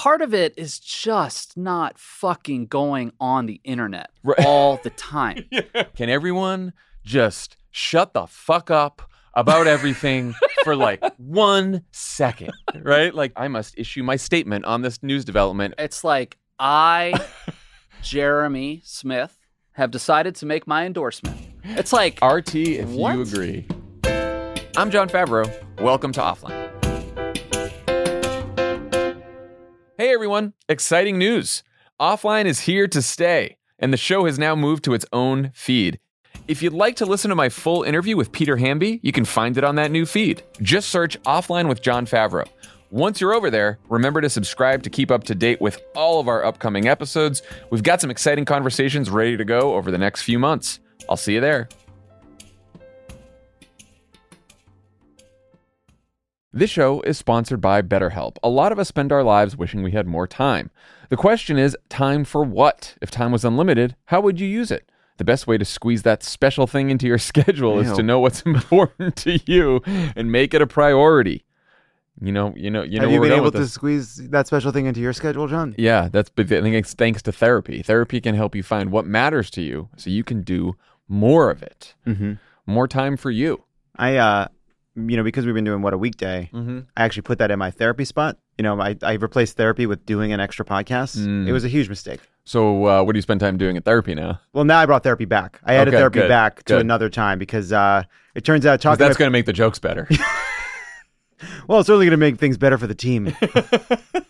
Part of it is just not fucking going on the internet Right. all the time. Can everyone just shut the fuck up about everything for like one second, right? Like, I must issue my statement on this news development. It's like I, Jeremy Smith, have decided to make my endorsement. It's like RT, if What? you agree. I'm Jon Favreau. Welcome to Offline. Hey everyone, exciting news. Offline is here to stay, and the show has now moved to its own feed. If you'd like to listen to my full interview with Peter Hamby, you can find it on that new feed. Just search Offline with Jon Favreau. Once you're over there, remember to subscribe to keep up to date with all of our upcoming episodes. We've got some exciting conversations ready to go over the next few months. I'll see you there. This show is sponsored by BetterHelp. A lot of us spend our lives wishing we had more time. The question is, time for what? If time was unlimited, how would you use it? The best way to squeeze that special thing into your schedule is to know what's important to you and make it a priority. You know, you know, you know. Have you been able to squeeze that special thing into your schedule, John? Yeah, that's. I think it's thanks to therapy. Therapy can help you find what matters to you, so you can do more of it. Mm-hmm. More time for you. I, uh, you know, because we've been doing what a weekday, Mm-hmm. I actually put that in my therapy spot. You know, I, I replaced therapy with doing an extra podcast. Mm. It was a huge mistake. So, uh, what do you spend time doing at therapy now? Well, now I brought therapy back. I added Okay, therapy good, back to good. another time because uh, it turns out talking. that's about- going to make the jokes better. well, it's certainly going to make things better for the team.